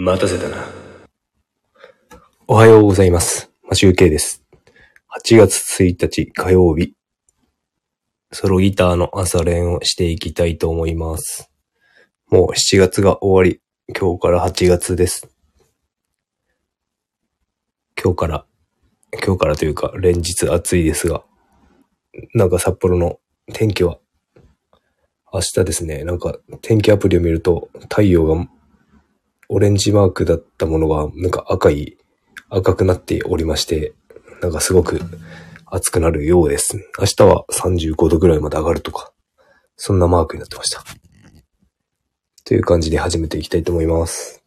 待たせたな。おはようございます。マシュウケイです。8月1日火曜日。ソロギターの朝練をしていきたいと思います。もう7月が終わり。今日から8月です。今日から、今日からというか連日暑いですが、なんか札幌の天気は？明日ですね、なんか天気アプリを見ると太陽がオレンジマークだったものがなんか赤い、赤くなっておりまして、なんかすごく暑くなるようです。明日は35度ぐらいまで上がるとか、そんなマークになってました。という感じで始めていきたいと思います。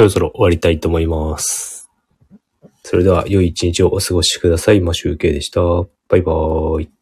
そろそろ終わりたいと思います。それでは、良い一日をお過ごしください。マシュウケイでした。バイバーイ。